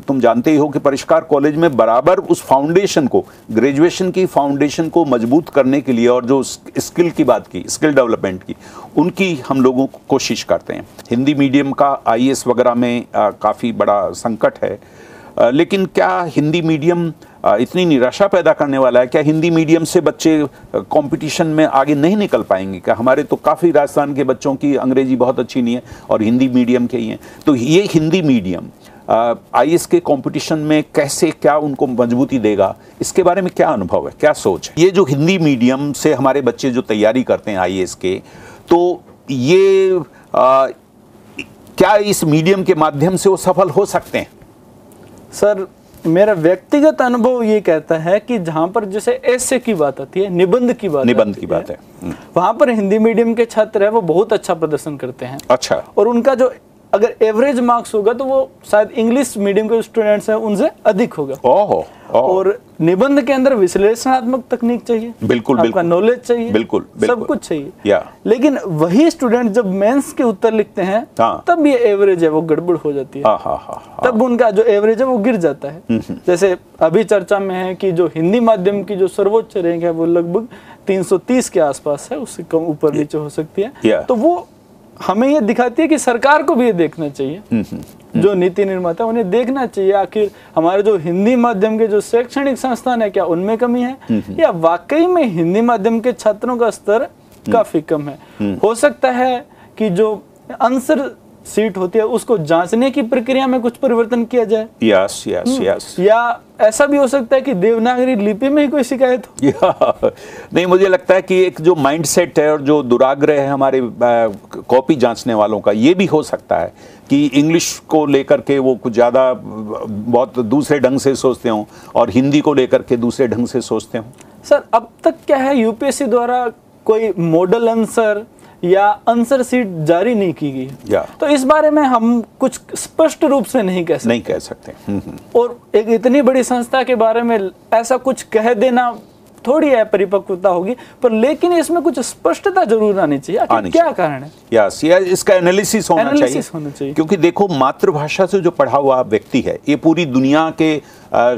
तुम जानते ही हो कि परिष्कार कॉलेज में बराबर उस फाउंडेशन को ग्रेजुएशन की फाउंडेशन को मज़बूत करने के लिए और जो स्किल की बात की स्किल डेवलपमेंट की, उनकी हम लोगों को कोशिश करते हैं। हिंदी मीडियम का आईएएस वगैरह में काफ़ी बड़ा संकट है। लेकिन क्या हिंदी मीडियम इतनी निराशा पैदा करने वाला है क्या हिंदी मीडियम से बच्चे कंपटीशन में आगे नहीं निकल पाएँगे? क्या हमारे तो काफ़ी राजस्थान के बच्चों की अंग्रेज़ी बहुत अच्छी नहीं है और हिंदी मीडियम के ही हैं। तो ये हिंदी मीडियम आई एस के कंपटीशन में कैसे क्या उनको मजबूती देगा? इसके बारे में क्या अनुभव है क्या सोच है? ये जो हिंदी मीडियम से हमारे बच्चे जो तैयारी करते हैं आईएएस के तो ये अ, क्या इस मीडियम के माध्यम से वो सफल हो सकते हैं? सर मेरा व्यक्तिगत अनुभव ये कहता है कि जहाँ पर जैसे ऐसे की बात आती है निबंध की बात निबंध की बात है वहाँ वहाँ पर हिंदी मीडियम के छात्र है वो बहुत अच्छा प्रदर्शन करते हैं। अच्छा। और उनका जो अगर एवरेज मार्क्स होगा तो वो शायद इंग्लिश मीडियम के स्टूडेंट्स हैं उनसे अधिक होगा। ओहो ओहो, और निबंध के अंदर विश्लेषणात्मक तकनीक चाहिए बिल्कुल, आपका नॉलेज चाहिए बिल्कुल, बिल्कुल। सब कुछ चाहिए। या। लेकिन वही स्टूडेंट जब मेंस के उत्तर लिखते हैं हाँ। तब ये एवरेज है वो गड़बड़ हो जाती है। हाँ हाँ हाँ हाँ। तब उनका जो एवरेज है वो गिर जाता है। जैसे अभी चर्चा में है कि जो हिंदी माध्यम की जो सर्वोच्च रैंक है वो लगभग 330 के आसपास है उससे कम ऊपर नीचे हो सकती है। तो वो हमें ये दिखाती है कि सरकार को भी ये देखना चाहिए। जो नीति निर्माता उन्हें देखना चाहिए आखिर हमारे जो हिंदी माध्यम के जो शैक्षणिक संस्थान है क्या उनमें कमी है? या वाकई में हिंदी माध्यम के छात्रों का स्तर काफ़ी कम है? हो सकता है कि जो आंसर सीट होती है उसको जांचने की प्रक्रिया में कुछ परिवर्तन किया जाए। यस यस यस या ऐसा भी हो सकता है कि देवनागरी लिपि में ही कोई शिकायत हो। या [LAUGHS] नहीं मुझे लगता है कि एक जो माइंडसेट है और जो दुराग्रह है हमारे कॉपी जांचने वालों का ये भी हो सकता है कि इंग्लिश को लेकर के वो कुछ ज़्यादा बहुत दूसरे ढंग से सोचते हों और हिंदी को लेकर के दूसरे ढंग से सोचते हों। सर अब तक क्या है यूपीएससी द्वारा कोई मॉडल आंसर या आंसर सीट जारी नहीं की गई। तो इस बारे में हम कुछ स्पष्ट रूप से नहीं कह सकते। नहीं कह सकते। हम्म, हम्म। और एक इतनी बड़ी संस्था के बारे में ऐसा कुछ कह देना थोड़ी है परिपक्वता होगी पर लेकिन इसमें कुछ स्पष्टता ज़रूर आनी चाहिए। आनी क्या कारण है? यस या इसका एनालिसिस होना चाहिए। होना चाहिए। क्योंकि देखो मातृभाषा से जो पढ़ा हुआ व्यक्ति है ये पूरी दुनिया के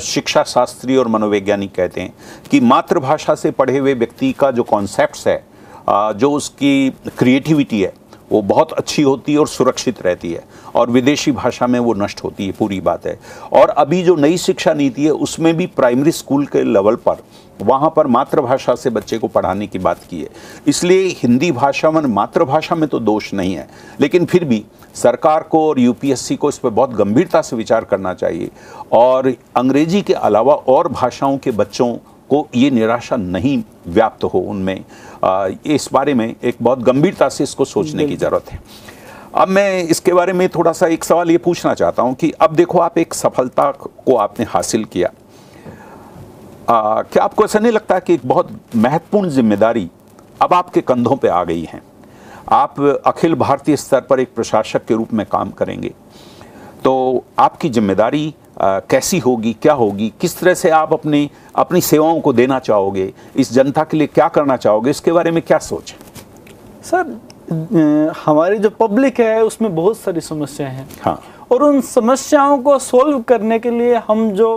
शिक्षा शास्त्री और मनोवैज्ञानिक कहते हैं कि मातृभाषा से पढ़े हुए व्यक्ति का जो कॉन्सेप्ट है जो उसकी क्रिएटिविटी है, वो बहुत अच्छी होती है और सुरक्षित रहती है। और विदेशी भाषा में वो नष्ट होती है, पूरी बात है। और अभी जो नई शिक्षा नीति है, उसमें भी प्राइमरी स्कूल के लेवल पर, वहाँ पर मातृभाषा से बच्चे को पढ़ाने की बात की है। इसलिए हिंदी भाषा में मातृभाषा में तो दोष नहीं है, लेकिन फिर भी सरकार को और यूपीएससी को इस पर बहुत गंभीरता से विचार करना चाहिए। और अंग्रेज़ी के अलावा और भाषाओं के बच्चों को ये निराशा नहीं व्याप्त हो उनमें। इस बारे में एक बहुत गंभीरता से इसको सोचने की ज़रूरत है। अब मैं इसके बारे में थोड़ा सा एक सवाल ये पूछना चाहता हूँ कि अब देखो आप एक सफलता को आपने हासिल किया। आ, क्या आपको ऐसा नहीं लगता कि एक बहुत महत्वपूर्ण ज़िम्मेदारी अब आपके कंधों पे आ गई है? आप अखिल भारतीय स्तर पर एक प्रशासक के रूप में काम करेंगे। तो आपकी ज़िम्मेदारी कैसी होगी क्या होगी किस तरह से आप अपनी अपनी सेवाओं को देना चाहोगे इस जनता के लिए क्या करना चाहोगे इसके बारे में क्या सोच है? सर हमारी जो पब्लिक है उसमें बहुत सारी समस्याएँ हैं। हाँ। और उन समस्याओं को सोल्व करने के लिए हम जो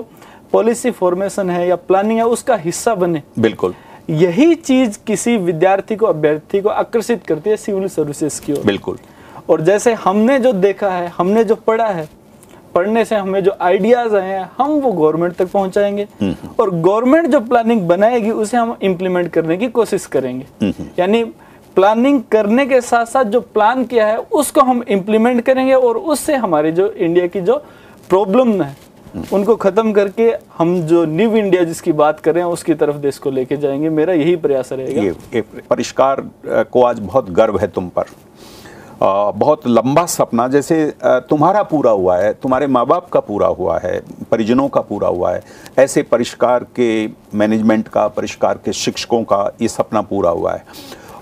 पॉलिसी फॉर्मेशन है या प्लानिंग है उसका हिस्सा बने। बिल्कुल। यही चीज़ किसी विद्यार्थी को अभ्यर्थी को आकर्षित करती है सिविल सर्विसेज़ की ओर। बिल्कुल। और जैसे हमने जो देखा है हमने जो पढ़ा है पढ़ने से हमें जो आइडियाज़ आए हैं हम वो गवर्नमेंट तक पहुंचाएँगे। और गवर्नमेंट जो प्लानिंग बनाएगी उसे हम इम्प्लीमेंट करने की कोशिश करेंगे। यानी प्लानिंग करने के साथ साथ जो प्लान किया है उसको हम इम्प्लीमेंट करेंगे और उससे हमारे जो इंडिया की जो प्रॉब्लम है उनको खत्म करके हम जो न्यू इंडिया जिसकी बात कर रहे हैं उसकी तरफ़ देश को लेके जाएँगे। मेरा यही प्रयास रहेगा। ये, ये परिष्कार को आज बहुत गर्व है तुम पर। बहुत लंबा सपना, जैसे तुम्हारा पूरा हुआ है, तुम्हारे माँ बाप का पूरा हुआ है, परिजनों का पूरा हुआ है, ऐसे परिष्कार के मैनेजमेंट का, परिष्कार के शिक्षकों का ये सपना पूरा हुआ है।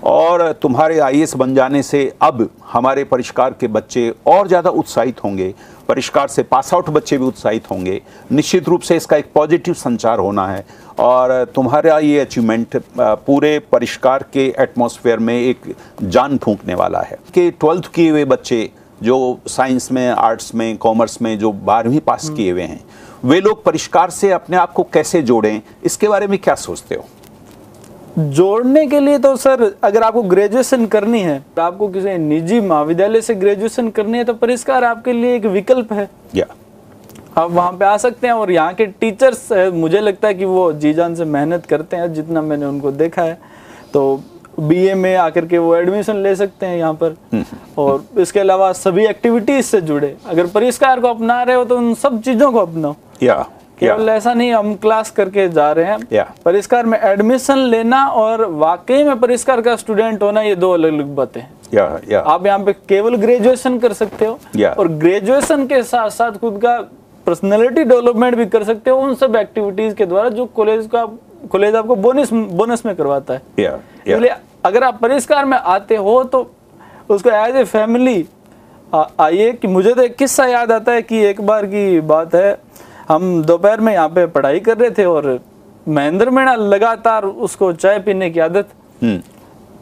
और तुम्हारे आईएएस बन जाने से अब हमारे परिष्कार के बच्चे और ज़्यादा उत्साहित होंगे। परिष्कार से पास आउट बच्चे भी उत्साहित होंगे। निश्चित रूप से इसका एक पॉजिटिव संचार होना है। और तुम्हारा ये अचीवमेंट पूरे परिष्कार के एटमॉस्फेयर में एक जान फूंकने वाला है कि ट्वेल्थ किए हुए बच्चे जो साइंस में आर्ट्स में कॉमर्स में जो बारहवीं पास किए हुए हैं वे लोग परिष्कार से अपने आप को कैसे जोड़ें? इसके बारे में क्या सोचते हो? जोड़ने के लिए तो सर अगर आपको ग्रेजुएशन करनी है तो आपको किसी निजी महाविद्यालय से ग्रेजुएशन करनी है तो परिष्कार आपके लिए एक विकल्प है। या आप वहाँ पे आ सकते हैं और यहाँ के टीचर्स मुझे लगता है कि वो जी जान से मेहनत करते हैं जितना मैंने उनको देखा है। तो बीए में आकर के वो एडमिशन ले सकते हैं यहाँ पर। और इसके अलावा सभी एक्टिविटीज़ से जुड़े। अगर परिष्कार को अपना रहे हो तो उन सब चीज़ों को अपनाओ। या केवल ऐसा नहीं हम क्लास करके जा रहे हैं. परिष्कार में एडमिशन लेना और वाकई में परिष्कार का स्टूडेंट होना ये दो अलग अलग बातें हैं। या या आप यहाँ पे केवल ग्रेजुएशन कर सकते हो. और ग्रेजुएशन के साथ साथ खुद का पर्सनैलिटी डेवलपमेंट भी कर सकते हो उन सब एक्टिविटीज़ के द्वारा जो कॉलेज का कॉलेज आपको बोनस बोनस में करवाता है। या या इसलिए अगर आप परिष्कार में आते हो तो उसको एज ए फैमिली आइए कि मुझे तो एक किस्सा याद आता है कि एक बार की बात है हम दोपहर में यहाँ पे पढ़ाई कर रहे थे और महेंद्र मीणा लगातार उसको चाय पीने की आदत। हम्म।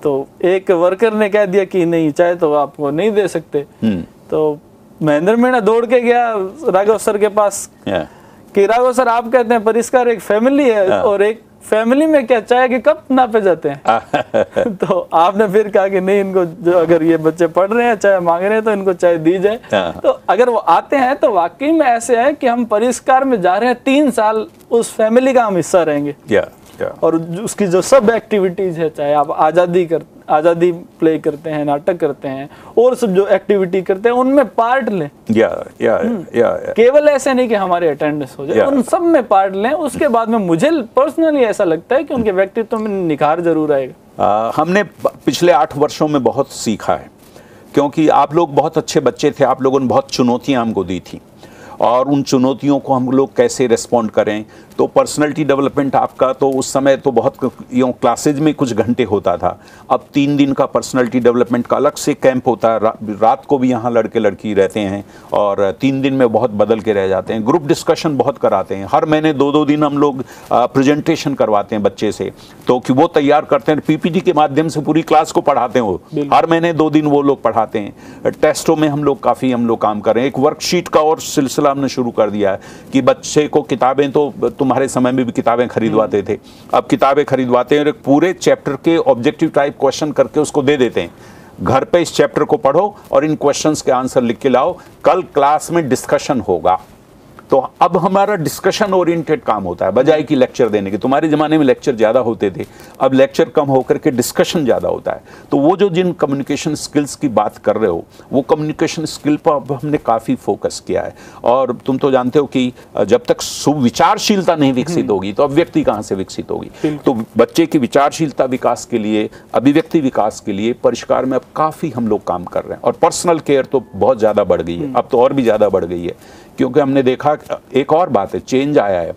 तो एक वर्कर ने कह दिया कि नहीं चाय तो आपको नहीं दे सकते। हम्म। तो महेंद्र मीणा दौड़ के गया राघव सर के पास। कि राघव सर आप कहते हैं परिष्कार एक फैमिली हाँ। और एक फैमिली में क्या चाय के कप नापे जाते हैं? [LAUGHS] तो आपने फिर कहा कि नहीं इनको जो अगर ये बच्चे पढ़ रहे हैं चाय मांग रहे हैं तो इनको चाय दी जाए। हाँ। तो अगर वो आते हैं तो वाकई में ऐसे है कि हम परिष्कार में जा रहे हैं तीन साल उस फैमिली का हम हिस्सा रहेंगे। और उसकी जो सब एक्टिविटीज़ है चाहे आप आज़ादी कर आज़ादी प्ले करते हैं नाटक करते हैं और सब जो एक्टिविटी करते हैं उनमें पार्ट लें। या या या केवल ऐसे नहीं कि हमारे अटेंडेंस हो जाए उन सब में पार्ट लें उसके बाद में मुझे पर्सनली ऐसा लगता है कि उनके व्यक्तित्व में निखार ज़रूर आएगा। हमने पिछले आठ वर्षों में बहुत सीखा है क्योंकि आप लोग बहुत अच्छे बच्चे थे आप लोगों ने बहुत चुनौतियाँ हमको दी थी। और उन चुनौतियों को हम लोग कैसे रिस्पॉन्ड करें तो पर्सनैलिटी डेवलपमेंट आपका तो उस समय तो बहुत यूँ क्लासेज में कुछ घंटे होता था। अब तीन दिन का पर्सनैलिटी डेवलपमेंट का अलग से कैंप होता है। रा, रात को भी यहाँ लड़के लड़की रहते हैं और तीन दिन में बहुत बदल के रह जाते हैं। ग्रुप डिस्कशन बहुत कराते हैं। हर महीने दो दो दिन हम लोग प्रेजेंटेशन करवाते हैं बच्चे से। तो कि वो तैयार करते हैं। पीपीटी के माध्यम से पूरी क्लास को पढ़ाते हैं वो। हर महीने दो दिन वो लोग पढ़ाते हैं। टेस्टों में हम लोग काफ़ी हम लोग काम कर रहे हैं। एक वर्कशीट का और सिलसिला हमने शुरू कर दिया है कि बच्चे को किताबें तो तुम्हारे समय में भी किताबें खरीदवाते थे। अब किताबें खरीदवाते हैं और एक पूरे चैप्टर के ऑब्जेक्टिव टाइप क्वेश्चन करके उसको दे देते हैं। घर पे इस चैप्टर को पढ़ो और इन क्वेश्चंस के आंसर लिख के लाओ। कल क्लास में डिस्कशन होगा। तो अब हमारा डिस्कशन ओरिएंटेड काम होता है बजाय कि लेक्चर देने के। तुम्हारे ज़माने में लेक्चर ज़्यादा होते थे अब लेक्चर कम होकर के डिस्कशन ज़्यादा होता है। तो वो जो जिन कम्युनिकेशन स्किल्स की बात कर रहे हो वो कम्युनिकेशन स्किल पर अब हमने काफ़ी फोकस किया है। और तुम तो जानते हो कि जब तक सुविचारशीलता नहीं विकसित होगी तो अब व्यक्ति कहाँ से विकसित होगी? तो बच्चे की विचारशीलता विकास के लिए अभिव्यक्ति विकास के लिए परिष्कार में अब काफ़ी हम लोग काम कर रहे हैं। और पर्सनल केयर तो बहुत ज़्यादा बढ़ गई है। अब तो और भी ज़्यादा बढ़ गई है। क्योंकि हमने देखा एक और बात है चेंज आया है।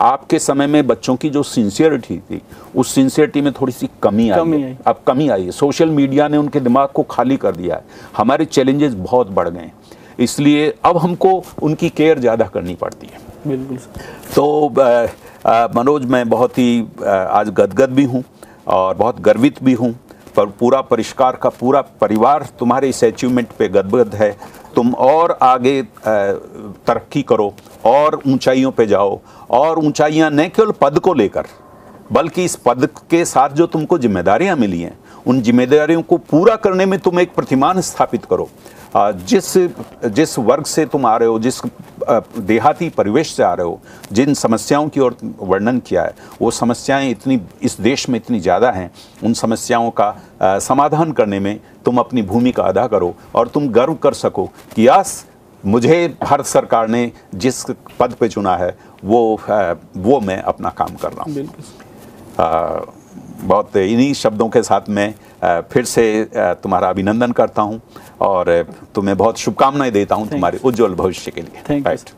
आपके समय में बच्चों की जो सिंसियरिटी थी उस सिंसियरिटी में थोड़ी सी कमी आई कमी है अब कमी आई है। सोशल मीडिया ने उनके दिमाग को खाली कर दिया है। हमारे चैलेंजेस बहुत बढ़ गए हैं। इसलिए अब हमको उनकी केयर ज़्यादा करनी पड़ती है। बिल्कुल तो मनोज मैं बहुत ही अ, आज गदगद भी हूँ और बहुत गर्वित भी हूँ। पर पूरा परिष्कार का पूरा परिवार तुम्हारे इस अचीवमेंट पे गदगद है। तुम और आगे तरक्की करो और ऊंचाइयों पे जाओ और ऊंचाइयाँ न केवल पद को लेकर, बल्कि इस पद के साथ जो तुमको जिम्मेदारियाँ मिली हैं, उन जिम्मेदारियों को पूरा करने में तुम एक प्रतिमान स्थापित करो। जिस जिस वर्ग से तुम आ रहे हो जिस देहाती परिवेश से आ रहे हो जिन समस्याओं की ओर वर्णन किया है वो समस्याएँ इतनी इस देश में इतनी ज़्यादा हैं उन समस्याओं का समाधान करने में तुम अपनी भूमिका अदा करो और तुम गर्व कर सको कि यस मुझे भारत सरकार ने जिस पद पे चुना है वो वो मैं अपना काम कर रहा हूँ। बहुत इन्हीं शब्दों के साथ मैं फिर से तुम्हारा अभिनंदन करता हूँ और तुम्हें बहुत शुभकामनाएँ देता हूँ तुम्हारे उज्जवल भविष्य के लिए। Sir.